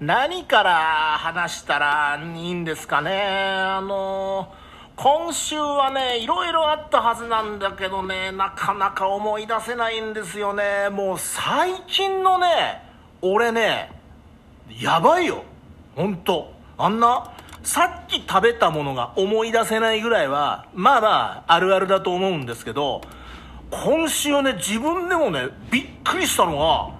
何から話したらいいんですかね？あの今週はねいろいろあったはずなんだけどねなかなか思い出せないんですよね。もう最近のね俺ねやばいよ。本当あんなさっき食べたものが思い出せないぐらいはまあまああるあるだと思うんですけど今週ね自分でもねびっくりしたのは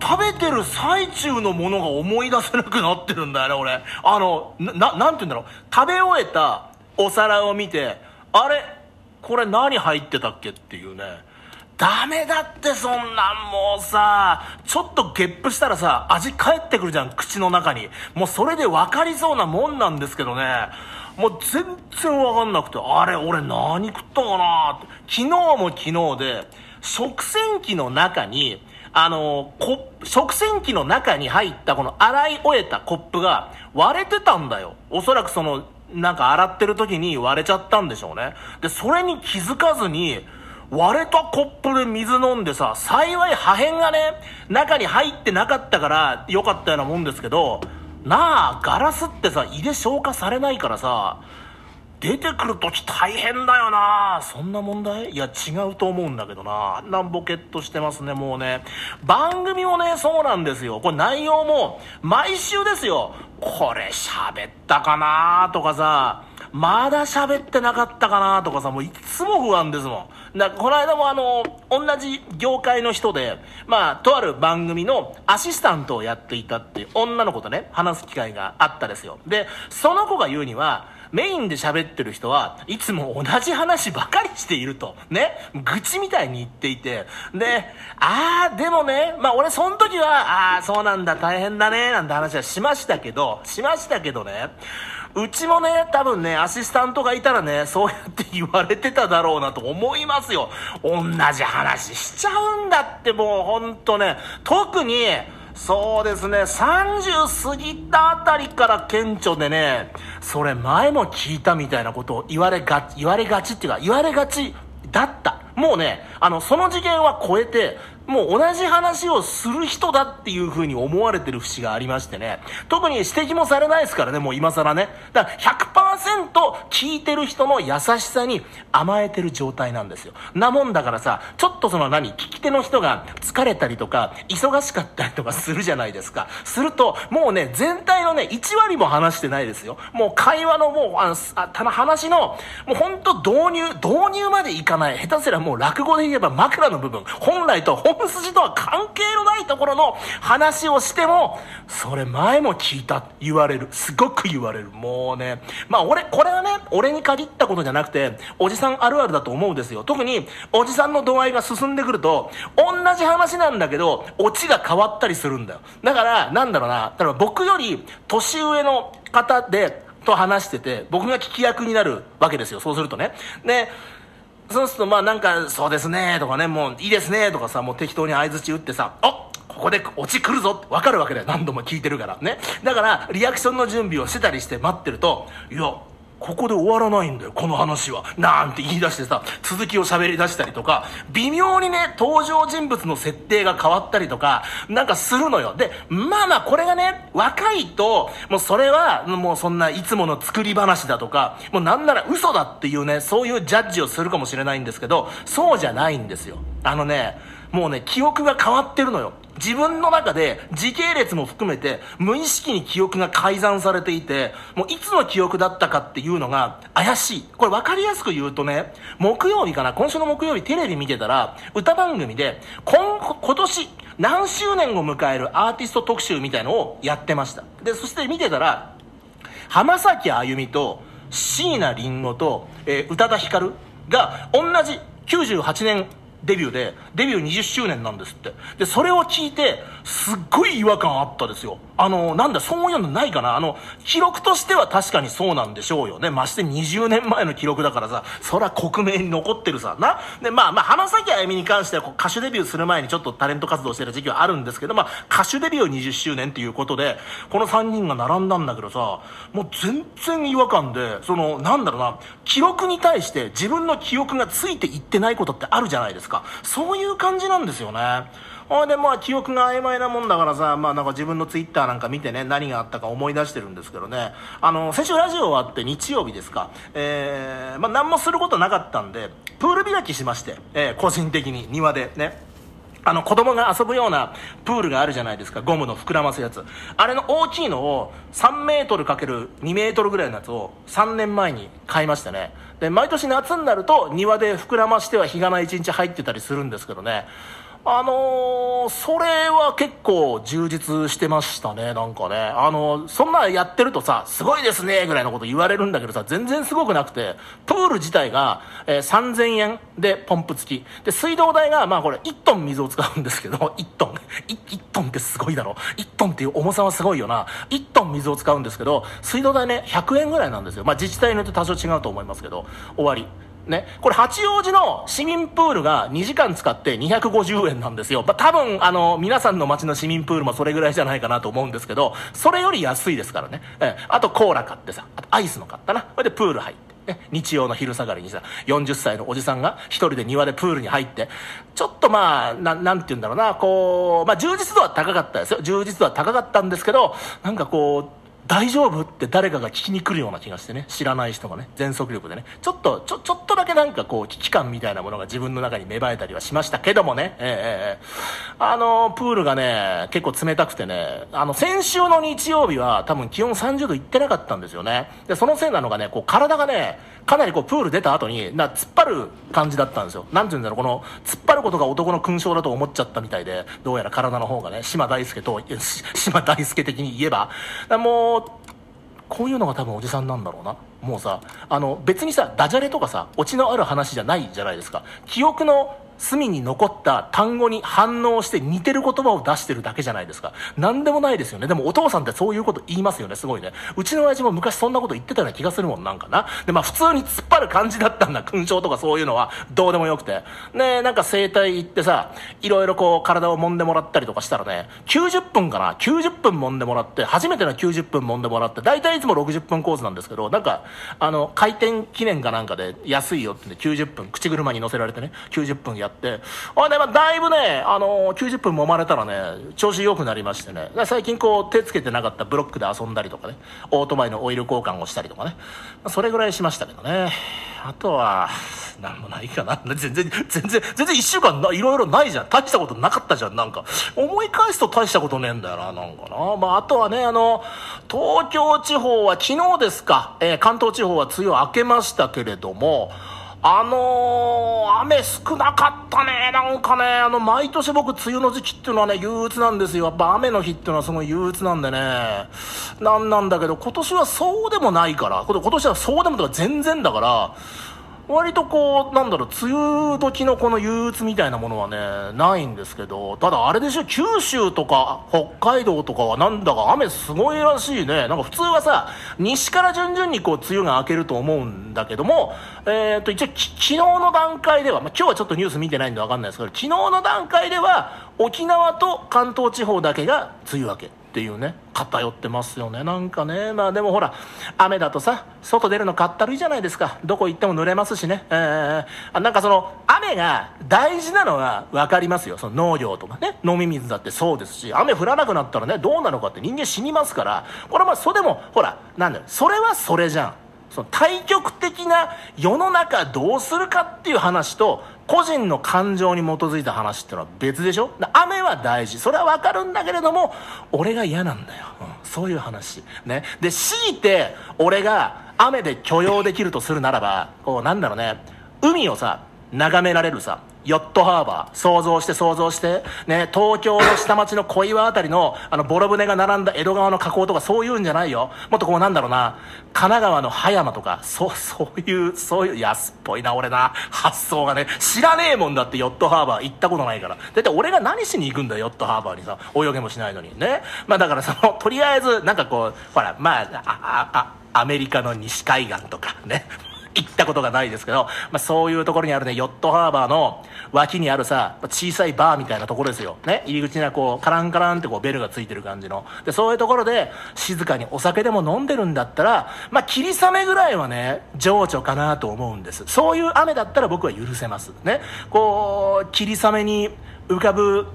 食べてる最中のものが思い出せなくなってるんだよね、俺。あの、な、なんて言うんだろう。食べ終えたお皿を見て、あれ？これ何入ってたっけっていうね。ダメだってそんなんもうさ、ちょっとゲップしたらさ、味返ってくるじゃん、口の中に。もうそれで分かりそうなもんなんですけどね。もう全然分かんなくて、あれ俺何食ったかなって。昨日も昨日で、食洗機の中に、あのこ食洗機の中に入ったこの洗い終えたコップが割れてたんだよ。おそらくその、なんか洗ってる時に割れちゃったんでしょうね。で、それに気づかずに、割れたコップで水飲んでさ、幸い破片がね、中に入ってなかったから良かったようなもんですけど、なあ、ガラスってさ、胃で消化されないからさ、出てくる時大変だよな。そんな問題？いや違うと思うんだけどな。あんなボケっとしてますねもうね。番組もねそうなんですよ。これ内容も毎週ですよ。これ喋ったかな？とかさ。まだ喋ってなかったかな？とかさ、もういつも不安ですもん。だこの間もあの、同じ業界の人で、まあ、とある番組のアシスタントをやっていたっていう女の子とね、話す機会があったですよ。で、その子が言うには、メインで喋ってる人はいつも同じ話ばかりしていると。ね。愚痴みたいに言っていて。で、ああ、でもね、まあ俺その時は、ああ、そうなんだ、大変だね、なんて話はしましたけど、しましたけどね、うちもね、多分ね、アシスタントがいたらね、そうやって言われてただろうなと思いますよ。同じ話しちゃうんだってもうほんとね、特に、そうですね、30過ぎたあたりから顕著でね、それ前も聞いたみたいなことを言われが、言われがちっていうか、言われがちだった。もうね、あの、その次元は超えて、もう同じ話をする人だっていう風に思われてる節がありましてね。特に指摘もされないですからね、もう今更ね。だから100%聞いてる人の優しさに甘えてる状態なんですよ。なもんだからさ、ちょっとその何、聞き手の人が疲れたりとか、忙しかったりとかするじゃないですか。すると、もうね、全体のね、1割も話してないですよ。もう会話のもう、あの、たの話の、もうほんと導入、導入までいかない。下手すりゃもう落語で言えば枕の部分。本来と本本筋とは関係のないところの話をしても、それ前も聞いた、言われる。すごく言われる。もうね、まあ俺、これはね、俺に限ったことじゃなくて、おじさんあるあるだと思うんですよ。特に、おじさんの度合いが進んでくると、同じ話なんだけど、オチが変わったりするんだよ。だから、なんだろうな、だから僕より年上の方で、と話してて、僕が聞き役になるわけですよ。そうするとね。で、そうするとまあなんか、そうですねとかね、もういいですねとかさ、もう適当に相づち打ってさ、あここで落ち来るぞって分かるわけだよ。何度も聞いてるからね。だから、リアクションの準備をしてたりして待ってると、いや、ここで終わらないんだよ、この話は。なんて言い出してさ、続きを喋り出したりとか、微妙にね、登場人物の設定が変わったりとか、なんかするのよ。で、まあまあ、これがね、若いと、もうそれは、もうそんないつもの作り話だとか、もうなんなら嘘だっていうね、そういうジャッジをするかもしれないんですけど、そうじゃないんですよ。あのね、もうね、記憶が変わってるのよ。自分の中で時系列も含めて無意識に記憶が改ざんされていて、もういつの記憶だったかっていうのが怪しい。これ分かりやすく言うとね、木曜日かな、今週の木曜日テレビ見てたら、歌番組で、今、今年何周年を迎えるアーティスト特集みたいのをやってました。で、そして見てたら、浜崎あゆみと椎名林檎と、えー、宇多田ヒカルが同じ98年デビューで、デビュー20周年なんですって。で、それを聞いて、すっごい違和感あったですよ。あの、なんだ、そういうのないかなあの、記録としては確かにそうなんでしょうよね。まして20年前の記録だからさ、そら克明に残ってるさ、な。で、まあまあ、浜崎あゆみに関しては歌手デビューする前にちょっとタレント活動してた時期はあるんですけど、まあ、歌手デビュー20周年っていうことで、この3人が並んだんだけどさ、もう全然違和感で、その、なんだろうな、記録に対して自分の記憶がついていってないことってあるじゃないですか。ですか？そういう感じなんですよね。ほいでまあ記憶が曖昧なもんだからさ、まあなんか自分のツイッターなんか見てね、何があったか思い出してるんですけどね、あの、先週ラジオ終わって日曜日ですか、えー、まあ何もすることなかったんで、プール開きしまして、えー、個人的に庭でね。あの子供が遊ぶようなプールがあるじゃないですかゴムの膨らますやつあれの大きいのを3メートルかける2メートルぐらいのやつを3年前に買いましてねで毎年夏になると庭で膨らましては日がない一日入ってたりするんですけどね。あのー、それは結構充実してましたね、なんかね。あのー、そんなやってるとさ、すごいですね、ぐらいのこと言われるんだけどさ、全然すごくなくて、プール自体が、えー、3000円でポンプ付き。で、水道代が、まあこれ1トン水を使うんですけど、1トン。1, 1トンってすごいだろ。1トンっていう重さはすごいよな。1トン水を使うんですけど、水道代ね、100円ぐらいなんですよ。まあ自治体によって多少違うと思いますけど、終わり。ね、これ八王子の市民プールが2時間使って250円なんですよ。まあ、多分、あの、皆さんの街の市民プールもそれぐらいじゃないかなと思うんですけど、それより安いですからね。えあとコーラ買ってさ、あとアイスの買ったな。それでプール入って。日曜の昼下がりにさ、40歳のおじさんが一人で庭でプールに入って、ちょっとまあ、ななんて言うんだろうな、こう、まあ充実度は高かったですよ。充実度は高かったんですけど、なんかこう、大丈夫？って誰かが聞きに来るような気がしてね、知らない人がね、全速力でね、ちょっと、ちょ、ちょっとだけなんかこう、危機感みたいなものが自分の中に芽生えたりはしましたけどもね、ええええ、あの、プールがね、結構冷たくてね、あの、先週の日曜日は多分気温30度いってなかったんですよね。で、そのせいなのがね、こう、体がね、かなりこうプール出た後にな突っ張る感じだったんですよ。なんて言うんだろうこの突っ張ることが男の勲章だと思っちゃったみたいでどうやら体の方がね島大輔と島大輔的に言えば。もうこういうのが多分おじさんなんだろうな。もうさあの別にさダジャレとかさオチのある話じゃないじゃないですか。記憶の隅に残った単語に反応して似てる言葉を出してるだけじゃないですか。何でもないですよね。でもお父さんってそういうこと言いますよね。すごいね。うちの親父も昔そんなこと言ってたような気がするもん、なんかな。で、まあ普通に突っ張る感じだったんだ。勲章とかそういうのはどうでもよくて。ねなんか整体行ってさ、いろいろこう体を揉んでもらったりとかしたらね、90分かな ?90 分揉んでもらって、初めての90分揉んでもらって、大体いつも60分コースなんですけど、なんか、あの、開店記念かなんかで安いよって90分、口車に乗せられてね、90分やって、あで、まあ、だいぶね、あのー、90分揉まれたらね、調子良くなりましてね、最近こう、手つけてなかったブロックで遊んだりとかね、オートバイのオイル交換をしたりとかね、それぐらいしましたけどね。あとは、なんもないかな。全然、全然、全然一週間いろいろないじゃん。大したことなかったじゃん、なんか。思い返すと大したことねえんだよな、なんかな。まあ、あとはね、あの、東京地方は昨日ですか、えー、関東地方は梅雨明けましたけれども、あのー、雨少なかったね、なんかね、あの、毎年僕、梅雨の時期っていうのはね、憂鬱なんですよ。やっぱ雨の日っていうのはすごい憂鬱なんでね、なんなんだけど、今年はそうでもないから、今年はそうでもとか全然だから、割とこう、なんだろう、梅雨時のこの憂鬱みたいなものはね、ないんですけど、ただあれでしょ、九州とか北海道とかはなんだか雨すごいらしいね。なんか普通はさ、西から順々にこう、梅雨が明けると思うんだけども、えっ、ー、と、一応昨日の段階では、まあ、今日はちょっとニュース見てないんでわかんないですけど、昨日の段階では、沖縄と関東地方だけが梅雨明け。っていうね偏ってますよね。なんかねまあでもほら雨だとさ外出るのかったるいじゃないですか。どこ行っても濡れますしね、えー、なんかその雨が大事なのは分かりますよ。その農業とかね。飲み水だってそうですし雨降らなくなったらねどうなのかって人間死にますから。これはまあそれでもほらなんだよ。それはそれじゃん。その対極的な世の中どうするかっていう話と個人の感情に基づいた話っていうのは別でしょ？雨は大事。それは分かるんだけれども俺が嫌なんだよ、うん、そういう話。ね。で強いて俺が雨で許容できるとするならばこうなんだろうね。海をさ眺められるさ。ヨットハーバー、想像して想像して、ね、東京の下町の小岩あたりの、あの、ボロ船が並んだ江戸川の河口とかそういうんじゃないよ。もっとこうなんだろうな、神奈川の葉山とか、そう、そういう、そういう、安っぽいな、俺な、発想がね、知らねえもんだってヨットハーバー行ったことないから。だって俺が何しに行くんだよ、ヨットハーバーにさ、泳げもしないのに。ね。まあだからその、とりあえず、なんかこう、ほら、ま、あ、あ、あ、アメリカの西海岸とかね。行ったことがないですけど、まあ、そういうところにあるね、ヨットハーバーの脇にあるさ、小さいバーみたいなところですよ。ね。入り口にはこう、カランカランってこう、ベルがついてる感じの。で、そういうところで、静かにお酒でも飲んでるんだったら、まあ、霧雨ぐらいはね、情緒かなと思うんです。そういう雨だったら僕は許せます。ね。こう、霧雨に浮かぶ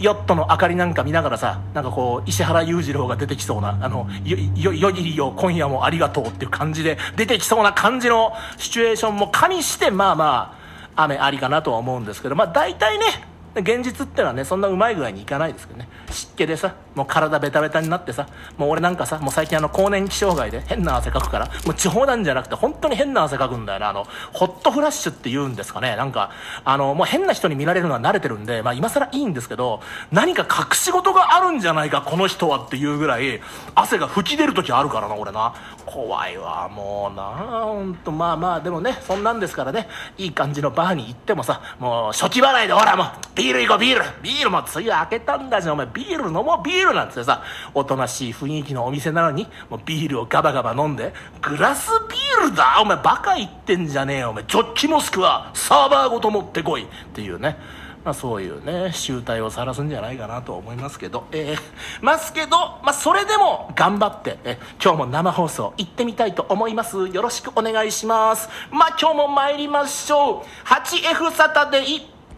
ヨットの明かりなんか見ながらさなんかこう石原裕次郎が出てきそうなあのよよよぎりよ今夜もありがとうっていう感じで出てきそうな感じのシチュエーションも加味してまあまあ雨ありかなとは思うんですけどまあ大体ね現実ってのはねそんなうまい具合にいかないですけどね。湿気でさもう体ベタベタになってさもう俺なんかさもう最近あの更年期障害で変な汗かくからもう地方なんじゃなくて本当に変な汗かくんだよなあのホットフラッシュって言うんですかね。なんかあのもう変な人に見られるのは慣れてるんでまあ今更いいんですけど何か隠し事があるんじゃないかこの人はっていうぐらい汗が吹き出る時あるからな俺な。怖いわもうな。本当まあまあでもねそんなんですからね。いい感じのバーに行ってもさもう初期払いでほらもうビール行こうビール。ビールも梅雨明けたんだじゃんお前ビール飲もうビール。なんてさおとなしい雰囲気のお店なのにもうビールをガバガバ飲んでグラスビールだお前バカ言ってんじゃねえよお前ジョッキモスクはサーバーごと持ってこいっていうね。まあ、そういうね集大を晒すんじゃないかなと思いますけどえー、ますけど、まあ、それでも頑張ってえ今日も生放送行ってみたいと思います。よろしくお願いします。まあ今日も参りましょう。8F サタデー。